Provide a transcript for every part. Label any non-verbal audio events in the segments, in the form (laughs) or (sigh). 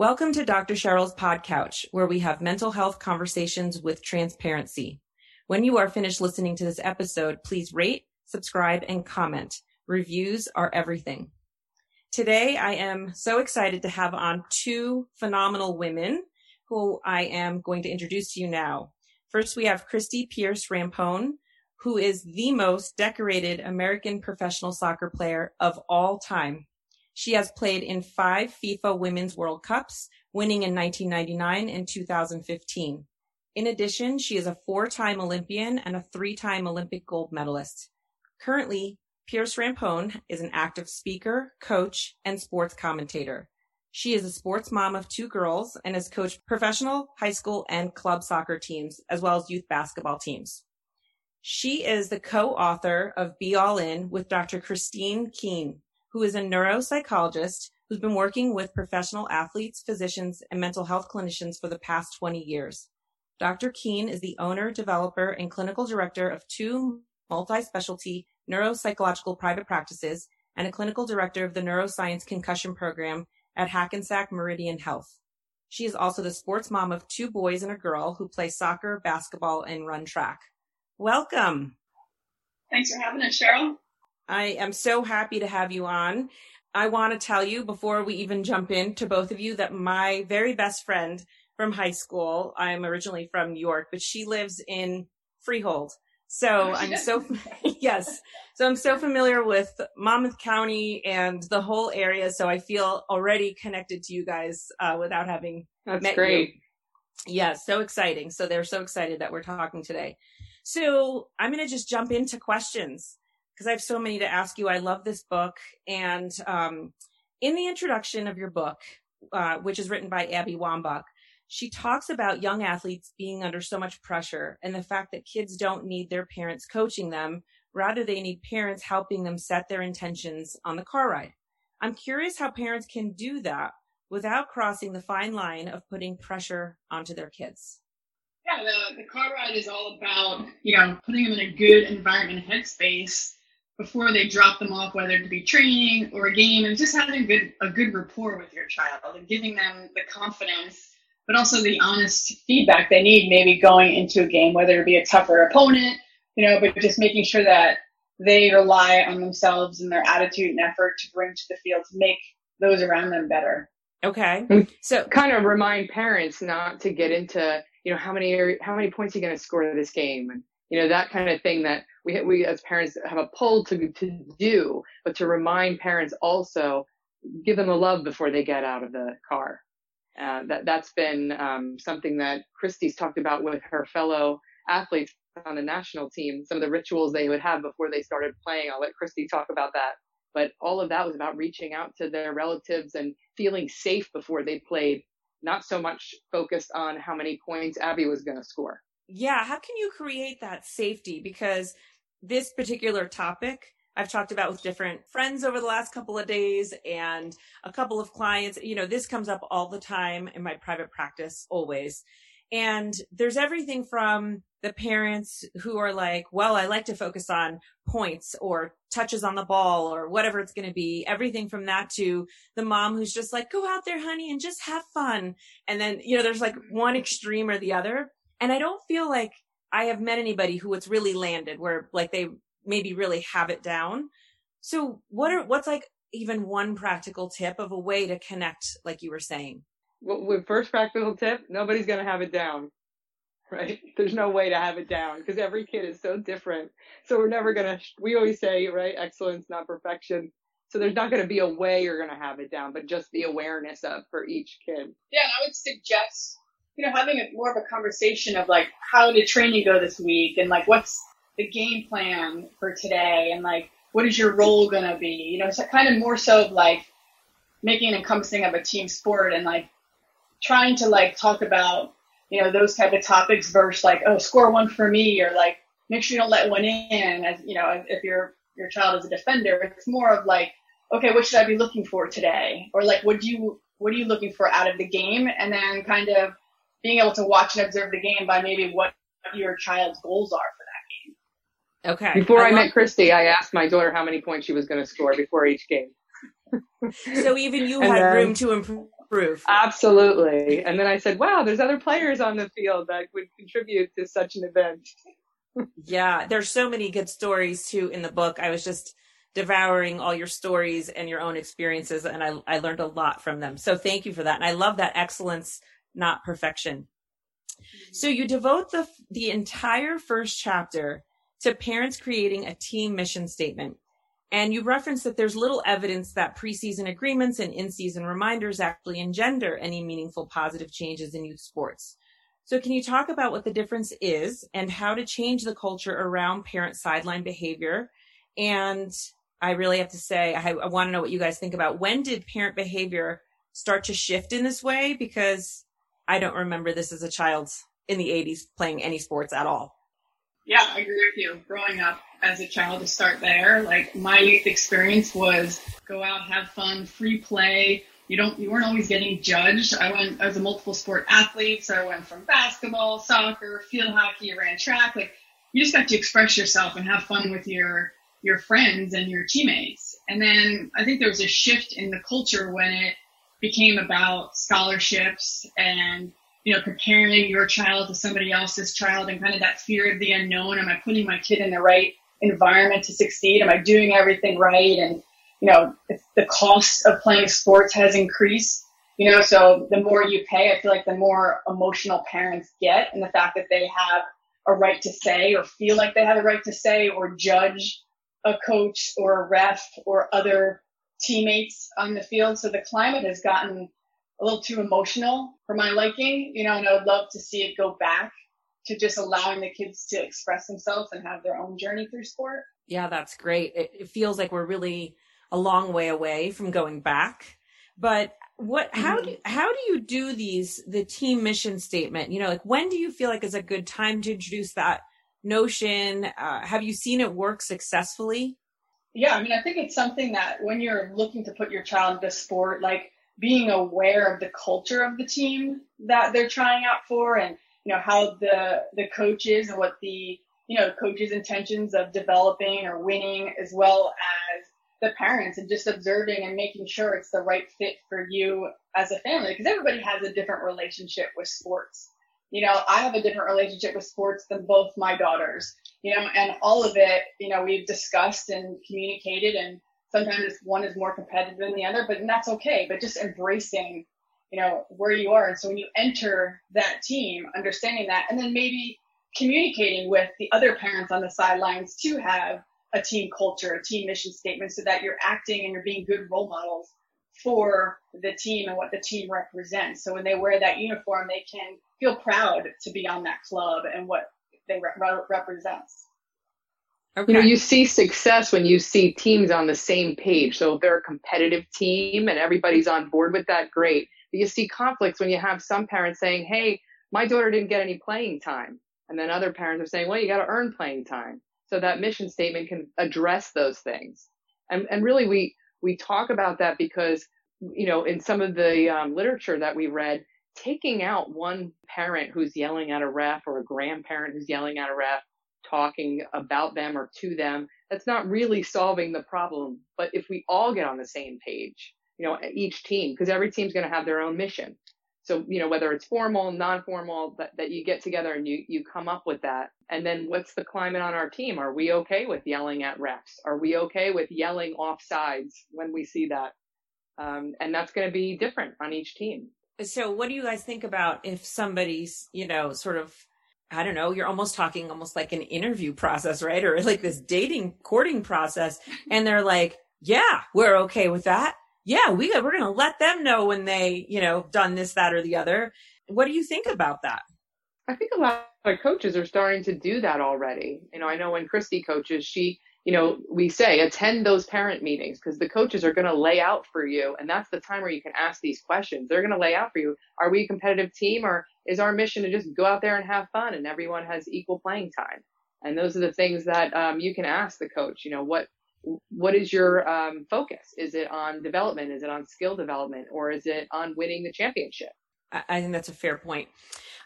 Welcome to Dr. Cheryl's Pod Couch, where we have mental health conversations with transparency. When you are finished listening to this episode, please rate, subscribe, and comment. Reviews are everything. Today, I am so excited to have on two phenomenal women who I am going to introduce to you now. First, we have Christie Pearce Rampone, who is the most decorated American professional soccer player of all time. She has played in five FIFA Women's World Cups, winning in 1999 and 2015. In addition, she is a four-time Olympian and a three-time Olympic gold medalist. Currently, Pearce Rampone is an active speaker, coach, and sports commentator. She is a sports mom of two girls and has coached professional, high school, and club soccer teams, as well as youth basketball teams. She is the co-author of Be All In with Dr. Christine Keen, who is a neuropsychologist who's been working with professional athletes, physicians, and mental health clinicians for the past 20 years. Dr. Keen is the owner, developer, and clinical director of two multi-specialty neuropsychological private practices and a clinical director of the neuroscience concussion program at Hackensack Meridian Health. She is also the sports mom of two boys and a girl who play soccer, basketball, and run track. Welcome. Thanks for having us, Cheryl. I am so happy to have you on. I want to tell you before we even jump in to both of you that my very best friend from high school, I'm originally from New York, but she lives in Freehold. So oh, I'm so, (laughs) yes. So I'm so familiar with Monmouth County and the whole area. So I feel already connected to you guys uh, without having That's met great. you. Yeah, so exciting. So they're so excited that we're talking today. So I'm going to just jump into questions because I have so many to ask you. I love this book. And um, in the introduction of your book, uh, which is written by Abby Wambach, she talks about young athletes being under so much pressure and the fact that kids don't need their parents coaching them. Rather, they need parents helping them set their intentions on the car ride. I'm curious how parents can do that without crossing the fine line of putting pressure onto their kids. Yeah, the, the car ride is all about, you know, putting them in a good environment headspace before they drop them off, whether it be training or a game, and just having a good a good rapport with your child and giving them the confidence, but also the honest feedback they need, maybe going into a game, whether it be a tougher opponent, you know, but just making sure that they rely on themselves and their attitude and effort to bring to the field to make those around them better. Okay. So kind of remind parents not to get into, you know, how many are, how many points are you going to score this game and you know that kind of thing that we we as parents have a pull to to do, but to remind parents also give them the love before they get out of the car. Uh, that that's been um, something that Christie's talked about with her fellow athletes on the national team. Some of the rituals they would have before they started playing. I'll let Christie talk about that. But all of that was about reaching out to their relatives and feeling safe before they played. Not so much focused on how many points Abby was going to score yeah, how can you create that safety? Because this particular topic I've talked about with different friends over the last couple of days and a couple of clients. You know, this comes up all the time in my private practice, always. And there's everything from the parents who are like, well, I like to focus on points or touches on the ball or whatever it's going to be. Everything from that to the mom who's just like, go out there, honey, and just have fun. And then, you know, there's like one extreme or the other. And I don't feel like I have met anybody who it's really landed where like they maybe really have it down. So what are, what's like even one practical tip of a way to connect, like you were saying? Well, with first practical tip, nobody's going to have it down, right? (laughs) There's no way to have it down because every kid is so different. So we're never going to, we always say, right? Excellence, not perfection. So there's not going to be a way you're going to have it down, but just the awareness of for each kid. Yeah, I would suggest you know, having a, more of a conversation of like, how did training go this week? And like, what's the game plan for today? And like, what is your role going to be? You know, so kind of more so of like making an encompassing of a team sport and like trying to like talk about, you know, those type of topics versus like, oh, score one for me or like, make sure you don't let one in as, you know, if your, your child is a defender. It's more of like, okay, what should I be looking for today? Or like, what do you, what are you looking for out of the game? And then kind of being able to watch and observe the game by maybe what your child's goals are for that game. Okay. Before I, I met Christie, I asked my daughter how many points she was going to score before each game. (laughs) so even you (laughs) had room to improve proof. Absolutely. And then I said, wow, there's other players on the field that would contribute to such an event. (laughs) yeah, there's so many good stories too in the book. I was just devouring all your stories and your own experiences and I, I learned a lot from them. So thank you for that. And I love that excellence, not perfection. So you devote the, the entire first chapter to parents creating a team mission statement. And you reference that there's little evidence that preseason agreements and in-season reminders actually engender any meaningful positive changes in youth sports. So can you talk about what the difference is and how to change the culture around parent sideline behavior? And I really have to say, I, I want to know what you guys think about when did parent behavior start to shift in this way? Because I don't remember this as a child in the 80s playing any sports at all. Yeah, I agree with you. Growing up as a child to start there, like my youth experience was go out, have fun, free play. You don't, you weren't always getting judged. I went, I was a multiple sport athlete, so I went from basketball, soccer, field hockey, ran track. Like you just got to express yourself and have fun with your your friends and your teammates. And then I think there was a shift in the culture when it became about scholarships and you know, comparing your child to somebody else's child and kind of that fear of the unknown. Am I putting my kid in the right environment to succeed? Am I doing everything right? And, you know, the cost of playing sports has increased, you know, so the more you pay, I feel like the more emotional parents get and the fact that they have a right to say or feel like they have a right to say or judge a coach or a ref or other teammates on the field. So the climate has gotten a little too emotional for my liking, you know, and I would love to see it go back to just allowing the kids to express themselves and have their own journey through sport. Yeah, that's great. It, it feels like we're really a long way away from going back. But what how mm-hmm. do how do you do these the team mission statement? You know, like when do you feel like is a good time to introduce that notion? Uh, have you seen it work successfully? Yeah, I mean, I think it's something that when you're looking to put your child into sport, like being aware of the culture of the team that they're trying out for and you know how the the coaches and what the you know coaches intentions of developing or winning as well as the parents and just observing and making sure it's the right fit for you as a family. Because everybody has a different relationship with sports. You know i have a different relationship with sports than both my daughters you know and all of it you know we've discussed and communicated and sometimes one is more competitive than the other, but that's okay. But just embracing, you know, where you are. And so when you enter that team, understanding that, and then maybe communicating with the other parents on the sidelines to have a team culture, a team mission statement, so that you're acting and you're being good role models for the team and what the team represents. So when they wear that uniform, they can feel proud to be on that club and what they re- represents. Okay. You know, you see success when you see teams on the same page. So if they're a competitive team and everybody's on board with that, great. But you see conflicts when you have some parents saying, hey, my daughter didn't get any playing time. And then other parents are saying, well, you got to earn playing time. So that mission statement can address those things. And, and really we, we talk about that because, you know, in some of the um, literature that we read, taking out one parent who's yelling at a ref or a grandparent who's yelling at a ref talking about them or to them, that's not really solving the problem. But if we all get on the same page, you know, each team, because every team's going to have their own mission. So, you know, whether it's formal, non-formal, that, that you get together and you, you come up with that. And then what's the climate on our team? Are we okay with yelling at refs? Are we okay with yelling off sides when we see that? Um, and that's going to be different on each team. So what do you guys think about if somebody's, you know, sort of I don't know, you're almost talking almost like an interview process, right? Or like this dating courting process. And they're like, yeah, we're okay with that. Yeah, we we're to let them know when they, you know, done this, that, or the other. What do you think about that? I think a lot of coaches are starting to do that already. You know, I know when Christy coaches, she you know, we say attend those parent meetings because the coaches are going to lay out for you. And that's the time where you can ask these questions. They're going to lay out for you. Are we a competitive team or is our mission to just go out there and have fun and everyone has equal playing time? And those are the things that um, you can ask the coach. You know, what what is your um, focus? Is it on development? Is it on skill development? Or is it on winning the championship? I think that's a fair point.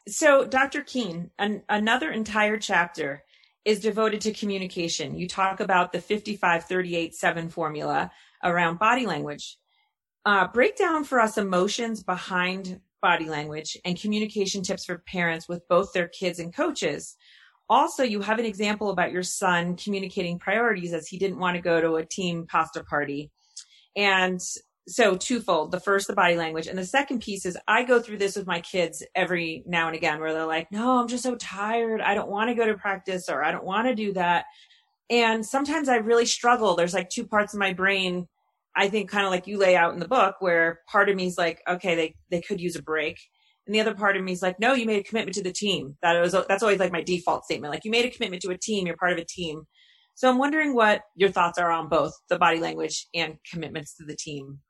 So, Dr. Keene, an, another entire chapter is devoted to communication. You talk about the 55 38 7 formula around body language. Uh, break down for us emotions behind body language and communication tips for parents with both their kids and coaches. Also, you have an example about your son communicating priorities as he didn't want to go to a team pasta party. And so twofold. The first, the body language. And the second piece is I go through this with my kids every now and again where they're like, no, I'm just so tired. I don't want to go to practice or I don't want to do that. And sometimes I really struggle. There's like two parts of my brain. I think kind of like you lay out in the book where part of me is like, okay, they, they could use a break. And the other part of me is like, no, you made a commitment to the team. That was, that's always like my default statement. Like you made a commitment to a team. You're part of a team. So I'm wondering what your thoughts are on both the body language and commitments to the team.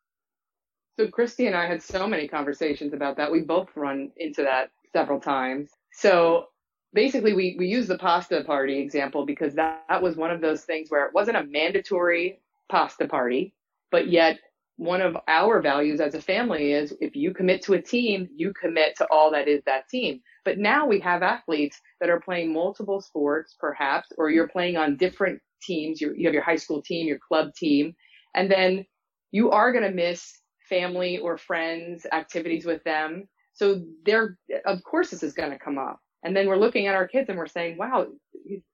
So Christie and I had so many conversations about that. We both run into that several times. So basically we, we use the pasta party example because that, that was one of those things where it wasn't a mandatory pasta party, but yet one of our values as a family is if you commit to a team, you commit to all that is that team. But now we have athletes that are playing multiple sports, perhaps, or you're playing on different teams. you you have your high school team, your club team, and then you are going to miss family or friends, activities with them. So they're, of course, this is going to come up. And then we're looking at our kids and we're saying, wow,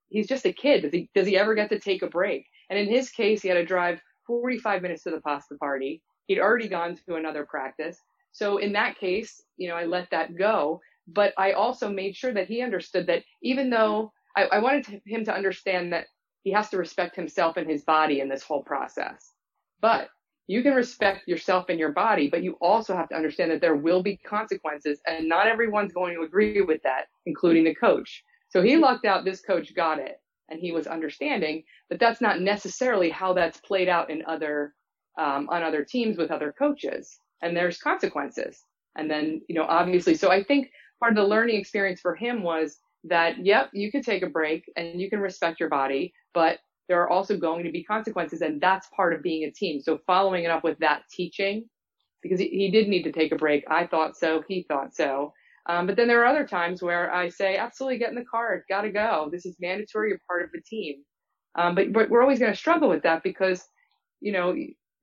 he's just a kid. Does he, does he ever get to take a break? And in his case, he had to drive 45 minutes to the pasta party. He'd already gone to another practice. So in that case, you know, I let that go. But I also made sure that he understood that even though I, I wanted to, him to understand that he has to respect himself and his body in this whole process. But you can respect yourself and your body, but you also have to understand that there will be consequences and not everyone's going to agree with that, including the coach. So he lucked out this coach got it and he was understanding, but that's not necessarily how that's played out in other, um, on other teams with other coaches. And there's consequences. And then, you know, obviously, so I think part of the learning experience for him was that, yep, you can take a break and you can respect your body, but there are also going to be consequences and that's part of being a team. So following it up with that teaching, because he, he did need to take a break. I thought so. He thought so. Um, but then there are other times where I say, absolutely get in the car. Gotta go. This is mandatory. You're part of the team. Um, but, but we're always going to struggle with that because, you know,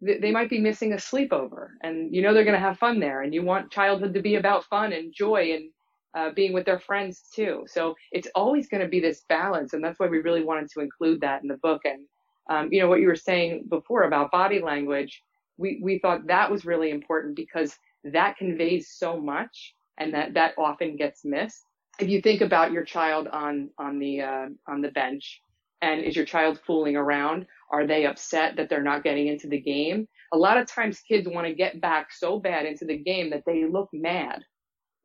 th- they might be missing a sleepover and you know they're going to have fun there and you want childhood to be about fun and joy and uh, being with their friends too. So it's always going to be this balance, and that's why we really wanted to include that in the book. And um, you know what you were saying before about body language, we we thought that was really important because that conveys so much, and that that often gets missed. If you think about your child on on the uh, on the bench, and is your child fooling around? Are they upset that they're not getting into the game? A lot of times kids want to get back so bad into the game that they look mad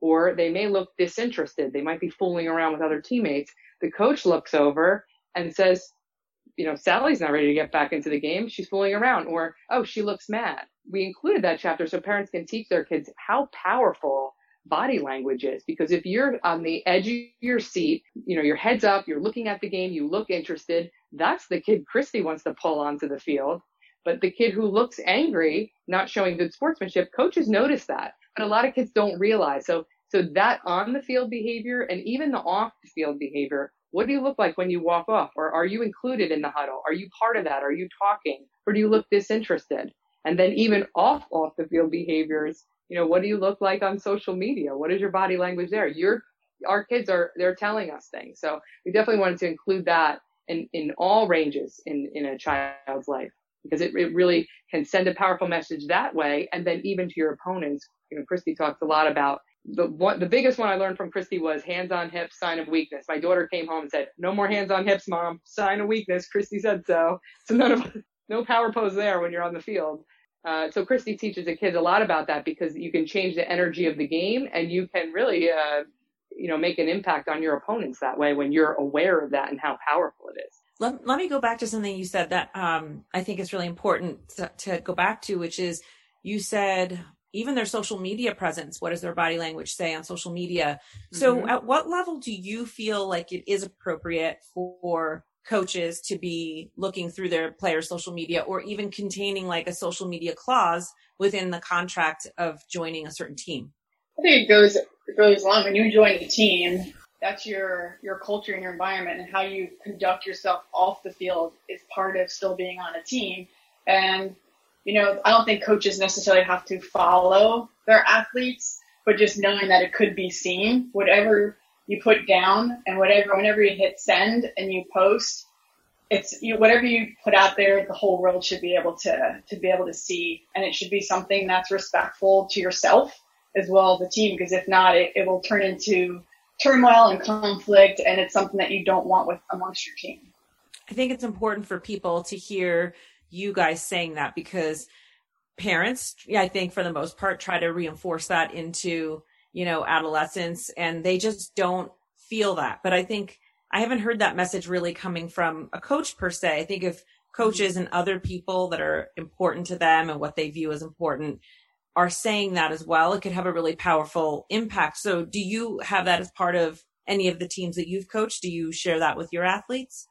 or they may look disinterested. They might be fooling around with other teammates. The coach looks over and says, you know, Sally's not ready to get back into the game. She's fooling around. Or, oh, she looks mad. We included that chapter so parents can teach their kids how powerful body language is. Because if you're on the edge of your seat, you know, your head's up, you're looking at the game, you look interested, that's the kid Christie wants to pull onto the field. But the kid who looks angry, not showing good sportsmanship, coaches notice that. But a lot of kids don't realize. So so that on the field behavior and even the off the field behavior, what do you look like when you walk off? Or are you included in the huddle? Are you part of that? Are you talking? Or do you look disinterested? And then even off off the field behaviors, you know, what do you look like on social media? What is your body language there? Your our kids are they're telling us things. So we definitely wanted to include that in, in all ranges in, in a child's life because it, it really can send a powerful message that way. And then even to your opponents, you know, Christie talks a lot about the one, the biggest one I learned from Christie was hands on hips, sign of weakness. My daughter came home and said, no more hands on hips, mom, sign of weakness. Christie said so. So none of, no power pose there when you're on the field. Uh, so Christie teaches the kids a lot about that because you can change the energy of the game and you can really, uh, you know, make an impact on your opponents that way when you're aware of that and how powerful it is. Let, let me go back to something you said that um, I think is really important to, to go back to, which is you said even their social media presence what does their body language say on social media? So mm-hmm. at what level do you feel like it is appropriate for coaches to be looking through their players social media or even containing like a social media clause within the contract of joining a certain team? I think it goes it goes along. When you join a team that's your your culture and your environment and how you conduct yourself off the field is part of still being on a team. And you know, I don't think coaches necessarily have to follow their athletes, but just knowing that it could be seen, whatever you put down and whatever, whenever you hit send and you post, it's you, whatever you put out there, the whole world should be able to, to be able to see. And it should be something that's respectful to yourself as well as the team, because if not, it, it will turn into turmoil and conflict and it's something that you don't want with amongst your team. I think it's important for people to hear you guys saying that because parents, I think for the most part, try to reinforce that into, you know, adolescence and they just don't feel that. But I think I haven't heard that message really coming from a coach per se. I think if coaches and other people that are important to them and what they view as important are saying that as well, it could have a really powerful impact. So do you have that as part of any of the teams that you've coached? Do you share that with your athletes?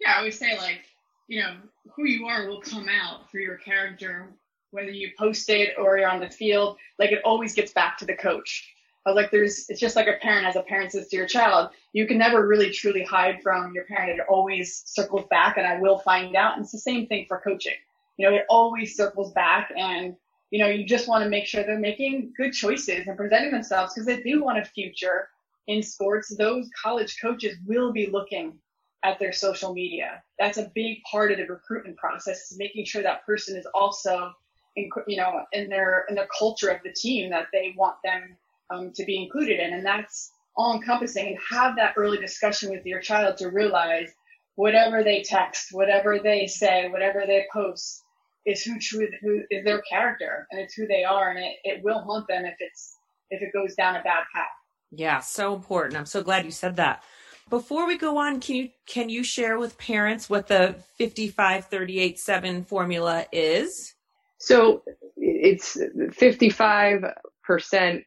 Yeah, I always say like, you know, who you are will come out through your character, whether you post it or you're on the field. Like it always gets back to the coach. I was like there's, it's just like a parent as a parent says to your child, you can never really truly hide from your parent. It always circles back and I will find out. And it's the same thing for coaching. You know, it always circles back and, you know, you just want to make sure they're making good choices and presenting themselves because they do want a future in sports. Those college coaches will be looking at their social media. That's a big part of the recruitment process is making sure that person is also, in, you know, in their in the culture of the team that they want them um, to be included in, and that's all encompassing. And have that early discussion with your child to realize whatever they text, whatever they say, whatever they post is who true who is their character, and it's who they are, and it, it will haunt them if it's if it goes down a bad path. Yeah, so important. I'm so glad you said that. Before we go on, can you can you share with parents what the 55 38 7 formula is? So it's 55%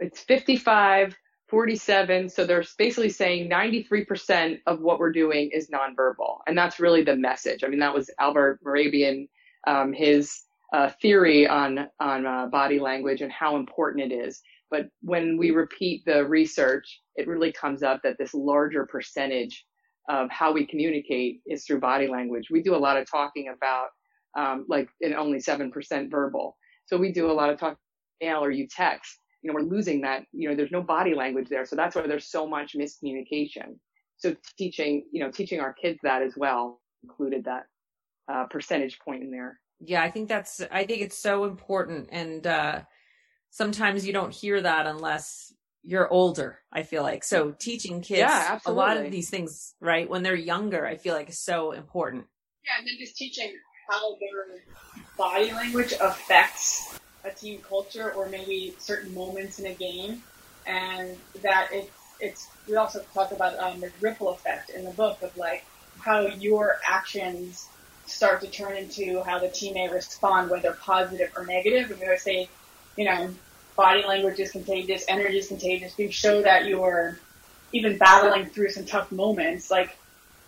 it's 55 47 so they're basically saying 93% of what we're doing is nonverbal and that's really the message i mean that was albert mehrabian um, his uh, theory on on uh, body language and how important it is but when we repeat the research, it really comes up that this larger percentage of how we communicate is through body language. We do a lot of talking about, um, like, in only 7% verbal. So we do a lot of talk email or you text. You know, we're losing that, you know, there's no body language there. So that's why there's so much miscommunication. So teaching, you know, teaching our kids that as well included that uh, percentage point in there. Yeah, I think that's, I think it's so important. And, uh, sometimes you don't hear that unless you're older i feel like. So teaching kids yeah, a lot of these things right when they're younger i feel like is so important. Yeah and then just teaching how their body language affects a team culture or maybe certain moments in a game. And that it's it's we also talk about um, the ripple effect in the book of like how your actions start to turn into how the team may respond whether positive or negative. And we always say you know, body language is contagious, energy is contagious. You show that you're even battling through some tough moments, like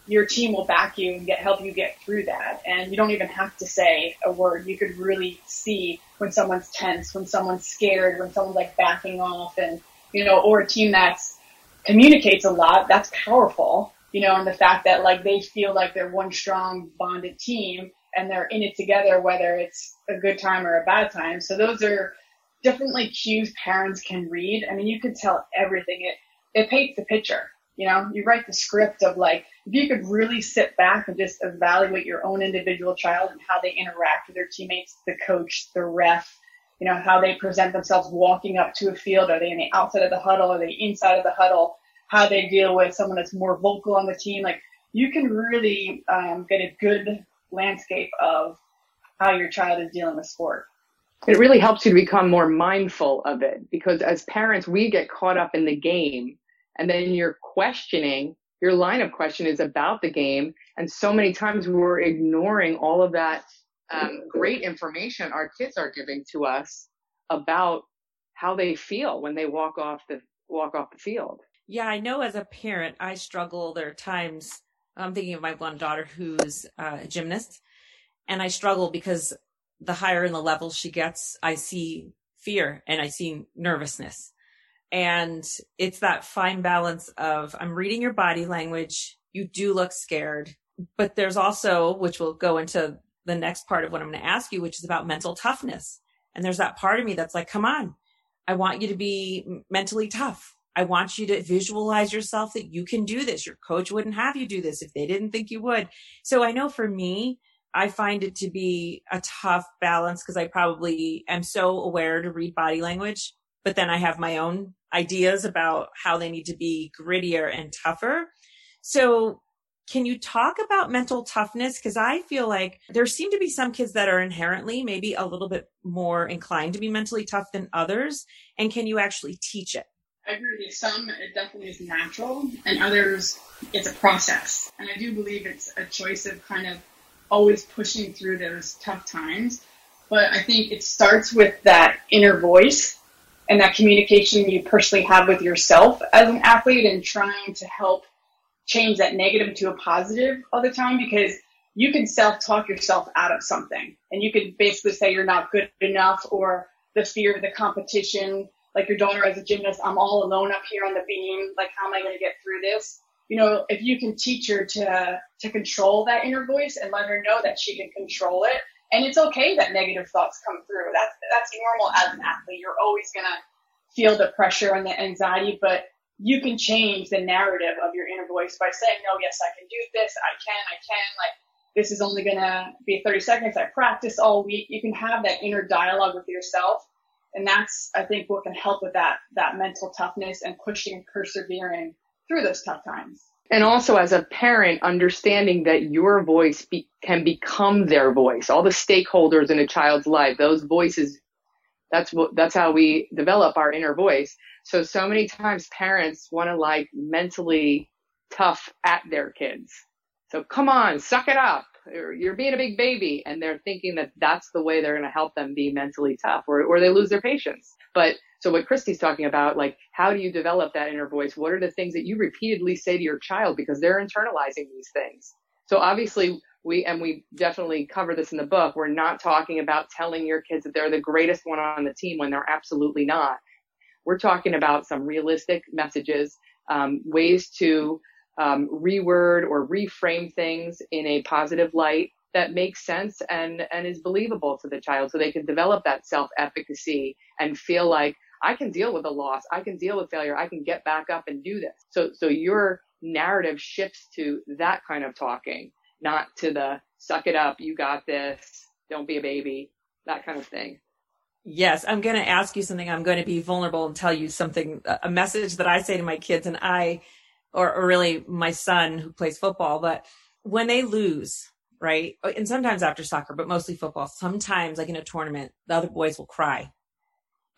your team will back you and get help you get through that. And you don't even have to say a word. You could really see when someone's tense, when someone's scared, when someone's like backing off and, you know, or a team that's communicates a lot, that's powerful, you know, and the fact that like they feel like they're one strong bonded team and they're in it together, whether it's a good time or a bad time. So those are definitely cues parents can read. I mean, you could tell everything. It it paints the picture. You know, you write the script of like if you could really sit back and just evaluate your own individual child and how they interact with their teammates, the coach, the ref, you know, how they present themselves walking up to a field. Are they in the outside of the huddle? Are they inside of the huddle? How they deal with someone that's more vocal on the team. Like you can really um, get a good landscape of how your child is dealing with sport it really helps you to become more mindful of it because as parents, we get caught up in the game and then you're questioning, your line of question is about the game. And so many times we're ignoring all of that um, great information our kids are giving to us about how they feel when they walk off the walk off the field. Yeah, I know as a parent, I struggle. There are times I'm thinking of my one daughter who's a gymnast, and I struggle because the higher in the level she gets, I see fear and I see nervousness. And it's that fine balance of I'm reading your body language. You do look scared, but there's also, which we'll go into the next part of what I'm going to ask you, which is about mental toughness. And there's that part of me that's like, come on, I want you to be mentally tough. I want you to visualize yourself that you can do this. Your coach wouldn't have you do this if they didn't think you would. So I know for me, I find it to be a tough balance because I probably am so aware to read body language, but then I have my own ideas about how they need to be grittier and tougher. So can you talk about mental toughness? Because I feel like there seem to be some kids that are inherently maybe a little bit more inclined to be mentally tough than others. And can you actually teach it? I agree with you. Some it definitely is natural, and others it's a process. And I do believe it's a choice of kind of always pushing through those tough times. But I think it starts with that inner voice and that communication you personally have with yourself as an athlete and trying to help change that negative to a positive all the time because you can self-talk yourself out of something and you can basically say you're not good enough or the fear of the competition like your daughter as a gymnast i'm all alone up here on the beam like how am i going to get through this you know if you can teach her to to control that inner voice and let her know that she can control it and it's okay that negative thoughts come through that's that's normal as an athlete you're always to feel the pressure and the anxiety but you can change the narrative of your inner voice by saying, no, yes, I can do this. I can, I can. Like, this is only to be 30 seconds. I practice all week. You can have that inner dialogue with yourself. And that's, I think, what can help with that, that mental toughness and pushing and persevering through those tough times. And also as a parent, understanding that your voice be, can become their voice. All the stakeholders in a child's life, those voices, that's what, that's how we develop our inner voice. So, so many times parents want to like mentally tough at their kids. So come on, suck it up. You're being a big baby. And they're thinking that that's the way they're going to help them be mentally tough or, or they lose their patience. But so what Christie's talking about, like, how do you develop that inner voice? What are the things that you repeatedly say to your child because they're internalizing these things? So obviously we, and we definitely cover this in the book. We're not talking about telling your kids that they're the greatest one on the team when they're absolutely not. We're talking about some realistic messages, um, ways to um, reword or reframe things in a positive light that makes sense and, and is believable to the child so they can develop that self-efficacy and feel like I can deal with a loss. I can deal with failure. I can get back up and do this. So, so your narrative shifts to that kind of talking, not to the suck it up. You got this. Don't be a baby. That kind of thing. Yes, I'm going to ask you something. I'm going to be vulnerable and tell you something, a message that I say to my kids and I, or, or really my son who plays football, but when they lose, right? And sometimes after soccer, but mostly football, sometimes like in a tournament, the other boys will cry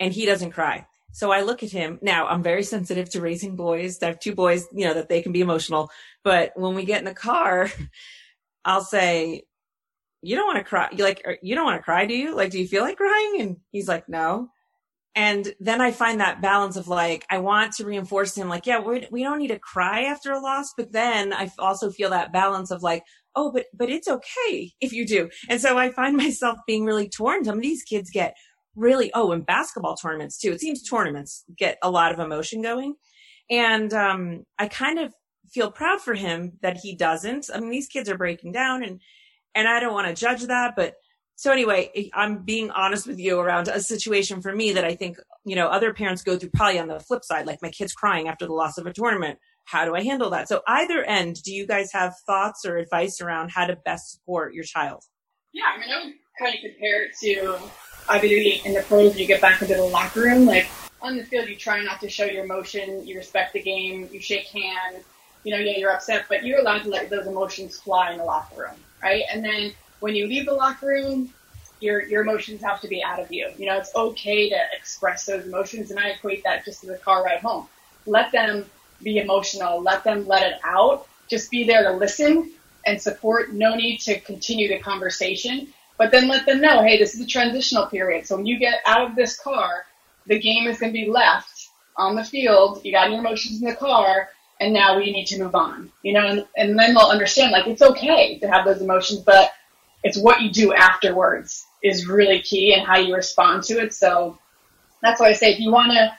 and he doesn't cry. So I look at him now. I'm very sensitive to raising boys. I have two boys, you know, that they can be emotional. But when we get in the car, (laughs) I'll say, you don't want to cry. You like, you don't want to cry, do you? Like, do you feel like crying? And he's like, no. And then I find that balance of like, I want to reinforce him, like, yeah, we're, we don't need to cry after a loss. But then I also feel that balance of like, oh, but, but it's okay if you do. And so I find (laughs) myself being really torn. Some of these kids get really, oh, in basketball tournaments too. It seems tournaments get a lot of emotion going. And, um, I kind of feel proud for him that he doesn't. I mean, these kids are breaking down and, and I don't want to judge that, but so anyway, I'm being honest with you around a situation for me that I think, you know, other parents go through probably on the flip side, like my kid's crying after the loss of a tournament. How do I handle that? So either end, do you guys have thoughts or advice around how to best support your child? Yeah, I mean, I would kind of compare it to obviously in the pros, when you get back into the locker room. Like on the field, you try not to show your emotion. You respect the game. You shake hands. You know, yeah, you're upset, but you're allowed to let those emotions fly in the locker room right? And then when you leave the locker room, your your emotions have to be out of you. You know, it's okay to express those emotions, and I equate that just to the car ride home. Let them be emotional. Let them let it out. Just be there to listen and support. No need to continue the conversation, but then let them know, hey, this is a transitional period. So when you get out of this car, the game is going to be left on the field. You got your emotions in the car and now we need to move on, you know, and, and then they'll understand like it's okay to have those emotions, but it's what you do afterwards is really key and how you respond to it. So that's why I say if you want to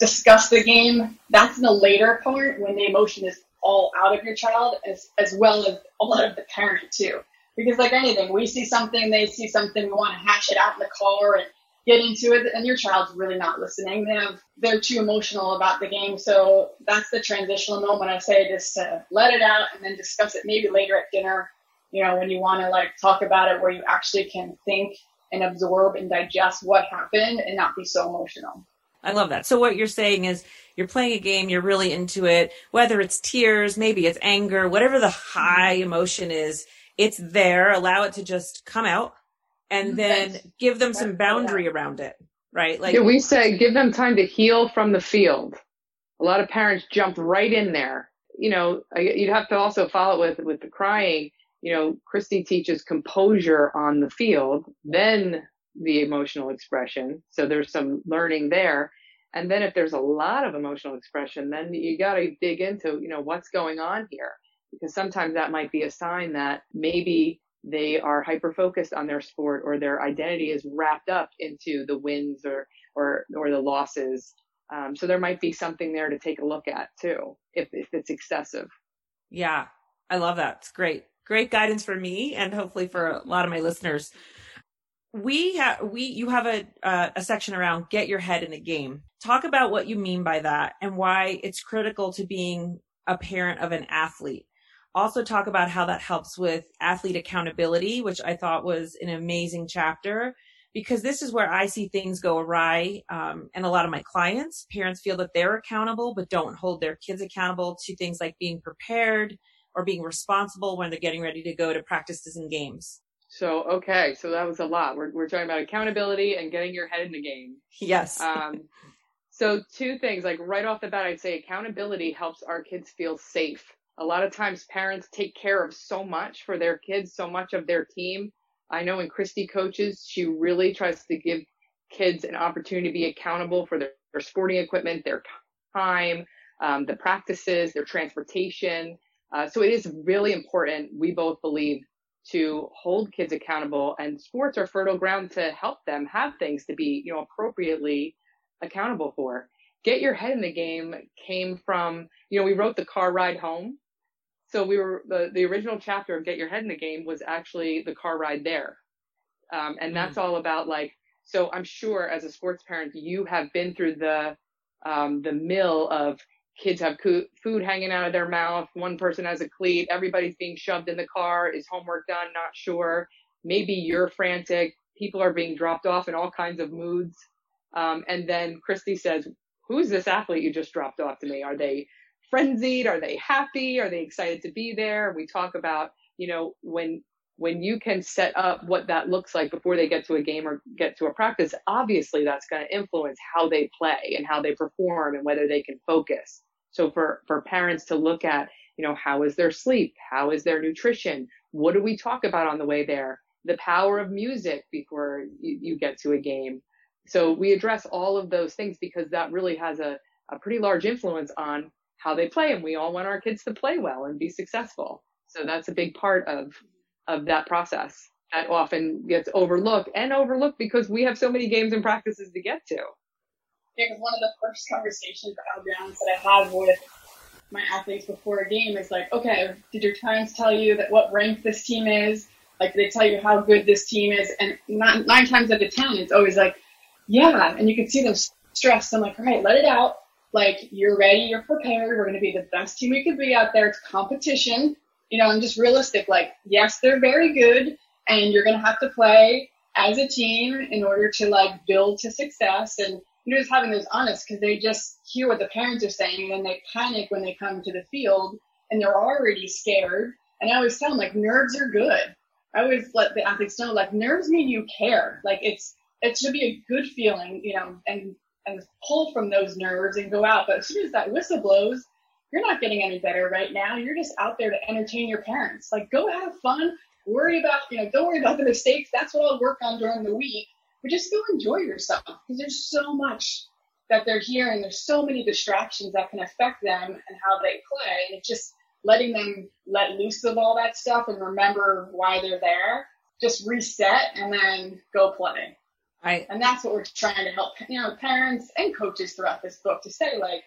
discuss the game, that's in the later part when the emotion is all out of your child as, as well as a lot of the parent too. Because like anything, we see something, they see something, we want to hash it out in the car and get into it, and your child's really not listening. They have, they're too emotional about the game. So that's the transitional moment. I say just to let it out and then discuss it maybe later at dinner. You know, when you want to like talk about it, where you actually can think and absorb and digest what happened and not be so emotional. I love that. So what you're saying is you're playing a game, you're really into it, whether it's tears, maybe it's anger, whatever the high emotion is, it's there. Allow it to just come out and mm-hmm. then give them some boundary around it, right? Like yeah, we say give them time to heal from the field. A lot of parents jump right in there. You know, you'd have to also follow it with with the crying. You know, Christie teaches composure on the field, then the emotional expression. So there's some learning there. And then if there's a lot of emotional expression, then you got to dig into, you know, what's going on here because sometimes that might be a sign that maybe they are hyper focused on their sport or their identity is wrapped up into the wins or or or the losses. Um, so there might be something there to take a look at too, if if it's excessive. Yeah, I love that. It's great, great guidance for me and hopefully for a lot of my listeners. We have we you have a uh, a section around get your head in the game. Talk about what you mean by that and why it's critical to being a parent of an athlete also talk about how that helps with athlete accountability, which I thought was an amazing chapter because this is where I see things go awry. Um, and a lot of my clients, parents feel that they're accountable, but don't hold their kids accountable to things like being prepared or being responsible when they're getting ready to go to practices and games. So, okay. So that was a lot. We're, we're talking about accountability and getting your head in the game. Yes. (laughs) Um, so two things, like right off the bat, I'd say accountability helps our kids feel safe a lot of times parents take care of so much for their kids, so much of their team. I know when Christie coaches, she really tries to give kids an opportunity to be accountable for their, their sporting equipment, their time, um, the practices, their transportation. Uh, so it is really important, we both believe, to hold kids accountable and sports are fertile ground to help them have things to be, you know, appropriately accountable for. Get your head in the game came from, you know, we wrote the car ride home so we were the the original chapter of Get Your Head in the Game was actually the car ride there, um, and that's mm. all about like. So I'm sure as a sports parent, you have been through the um, the mill of kids have co- food hanging out of their mouth. One person has a cleat. Everybody's being shoved in the car. Is homework done? Not sure. Maybe you're frantic. People are being dropped off in all kinds of moods. Um, and then Christie says, "Who's this athlete you just dropped off to me? Are they frenzied? Are they happy? Are they excited to be there? We talk about, you know, when when you can set up what that looks like before they get to a game or get to a practice, obviously that's going to influence how they play and how they perform and whether they can focus. So for, for parents to look at, you know, how is their sleep? How is their nutrition? What do we talk about on the way there? The power of music before you, you get to a game. So we address all of those things because that really has a, a pretty large influence on how they play and we all want our kids to play well and be successful. So that's a big part of of that process that often gets overlooked and overlooked because we have so many games and practices to get to. Yeah, because one of the first (laughs) conversations I'll be honest that I have with my athletes before a game is like, okay, did your parents tell you that what rank this team is? Like, they tell you how good this team is? And nine, nine times out of ten, it's always like, yeah. And you can see them stressed. I'm like, all right, let it out like you're ready, you're prepared. We're going to be the best team we could be out there. It's competition, you know, and just realistic. Like, yes, they're very good, and you're going to have to play as a team in order to like build to success. And you know, just having those honest because they just hear what the parents are saying, and then they panic when they come to the field, and they're already scared. And I always tell them like nerves are good. I always let the athletes know like nerves mean you care. Like it's it should be a good feeling, you know, and and pull from those nerves and go out. But as soon as that whistle blows, you're not getting any better right now. You're just out there to entertain your parents. Like, go have fun. Worry about, you know, don't worry about the mistakes. That's what I'll work on during the week. But just go enjoy yourself because there's so much that they're hearing. There's so many distractions that can affect them and how they play. And it's just letting them let loose of all that stuff and remember why they're there. Just reset and then go play. Right. And that's what we're trying to help, you know, parents and coaches throughout this book to say, like,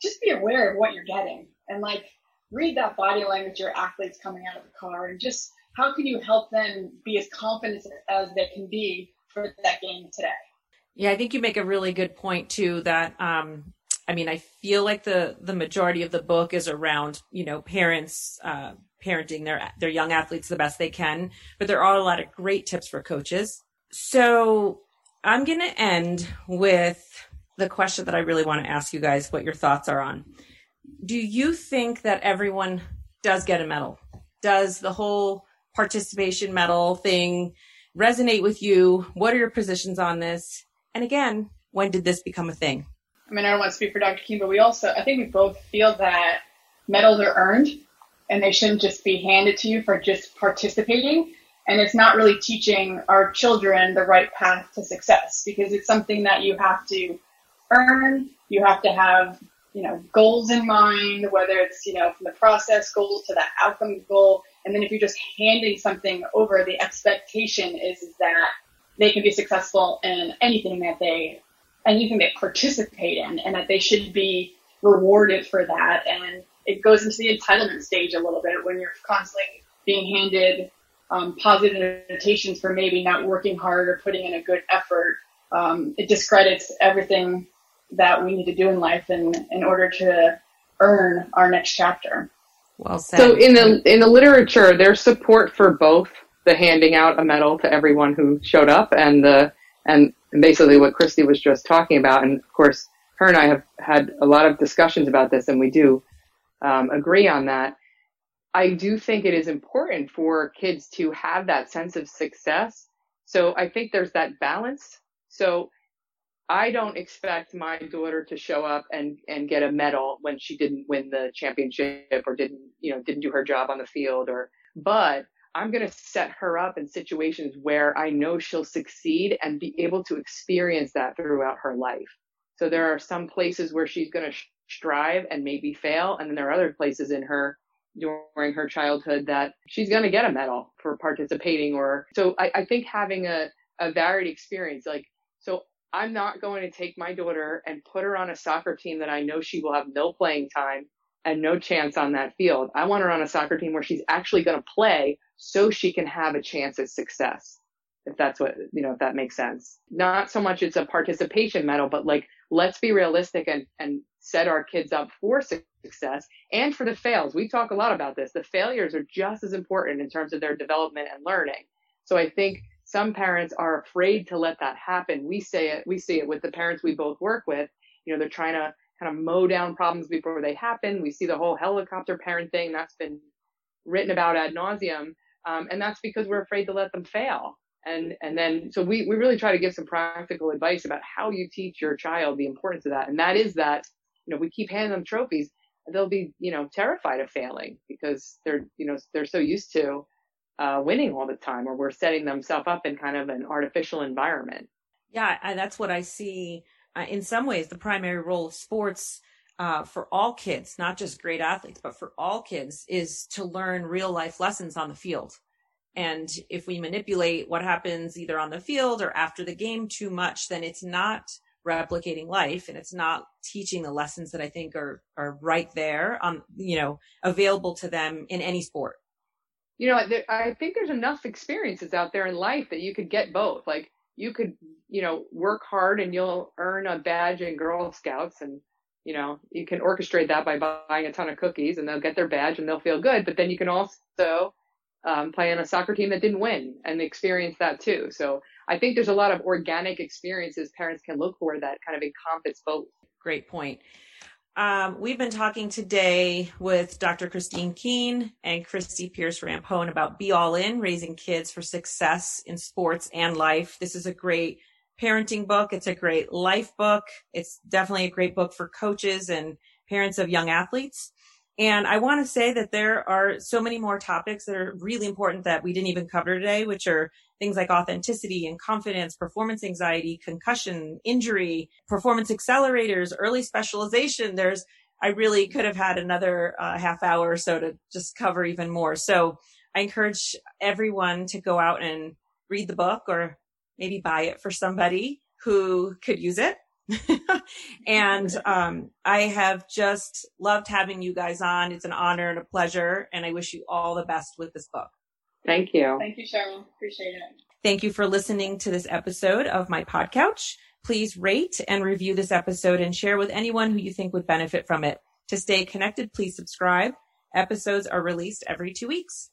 just be aware of what you're getting and like read that body language your athletes coming out of the car and just how can you help them be as confident as they can be for that game today? Yeah, I think you make a really good point too. That um, I mean, I feel like the the majority of the book is around you know parents uh, parenting their their young athletes the best they can, but there are a lot of great tips for coaches. So I'm going to end with the question that I really want to ask you guys what your thoughts are on. Do you think that everyone does get a medal? Does the whole participation medal thing resonate with you? What are your positions on this? And again, when did this become a thing? I mean, I don't want to speak for Dr. King, but we also, I think we both feel that medals are earned and they shouldn't just be handed to you for just participating. And it's not really teaching our children the right path to success because it's something that you have to earn. You have to have, you know, goals in mind, whether it's, you know, from the process goal to the outcome goal. And then if you're just handing something over, the expectation is, that they can be successful in anything that they, anything they participate in and that they should be rewarded for that. And it goes into the entitlement stage a little bit when you're constantly being handed um, positive notations for maybe not working hard or putting in a good effort. Um, it discredits everything that we need to do in life in, in order to earn our next chapter. Well said. So in the in the literature, there's support for both the handing out a medal to everyone who showed up and the and basically what Christie was just talking about. And of course, her and I have had a lot of discussions about this, and we do um, agree on that. I do think it is important for kids to have that sense of success. So I think there's that balance. So I don't expect my daughter to show up and, and get a medal when she didn't win the championship or didn't, you know, didn't do her job on the field or, but I'm going to set her up in situations where I know she'll succeed and be able to experience that throughout her life. So there are some places where she's going to strive and maybe fail. And then there are other places in her during her childhood that she's going to get a medal for participating or so I, I think having a, a varied experience like i'm not going to take my daughter and put her on a soccer team that i know she will have no playing time and no chance on that field i want her on a soccer team where she's actually going to play so she can have a chance at success if that's what you know if that makes sense not so much it's a participation medal but like let's be realistic and and set our kids up for success and for the fails. We talk a lot about this. The failures are just as important in terms of their development and learning. So I think some parents are afraid to let that happen. We say it, we see it with the parents we both work with. You know, they're trying to kind of mow down problems before they happen. We see the whole helicopter parent thing that's been written about ad nauseum. Um, and that's because we're afraid to let them fail. And, and then, so we, we really try to give some practical advice about how you teach your child the importance of that. And that is that you know, we keep handing them trophies, they'll be, you know, terrified of failing because they're, you know, they're so used to uh, winning all the time, or we're setting themselves up in kind of an artificial environment. Yeah, that's what I see. Uh, in some ways, the primary role of sports uh, for all kids, not just great athletes, but for all kids, is to learn real life lessons on the field. And if we manipulate what happens either on the field or after the game too much, then it's not replicating life and it's not teaching the lessons that I think are, are right there on, you know, available to them in any sport. You know, I think there's enough experiences out there in life that you could get both. Like you could, you know, work hard and you'll earn a badge in Girl Scouts and, you know, you can orchestrate that by buying a ton of cookies and they'll get their badge and they'll feel good. But then you can also um, play on a soccer team that didn't win and experience that too. So I think there's a lot of organic experiences parents can look for that kind of encompass both. Great point. Um, we've been talking today with Dr. Kristine Keane and Christie Pearce Rampone about Be All In, Raising Kids for Success in Sports and Life. This is a great parenting book. It's a great life book. It's definitely a great book for coaches and parents of young athletes. And I want to say that there are so many more topics that are really important that we didn't even cover today, which are things like authenticity and confidence, performance anxiety, concussion, injury, performance accelerators, early specialization. There's, I really could have had another uh, half hour or so to just cover even more. So I encourage everyone to go out and read the book or maybe buy it for somebody who could use it (laughs) and um, I have just loved having you guys on. It's an honor and a pleasure, and I wish you all the best with this book. Thank you. Thank you, Cheryl. Appreciate it. Thank you for listening to this episode of my pod couch. Please rate and review this episode and share with anyone who you think would benefit from it. To stay connected, please subscribe. Episodes are released every two weeks.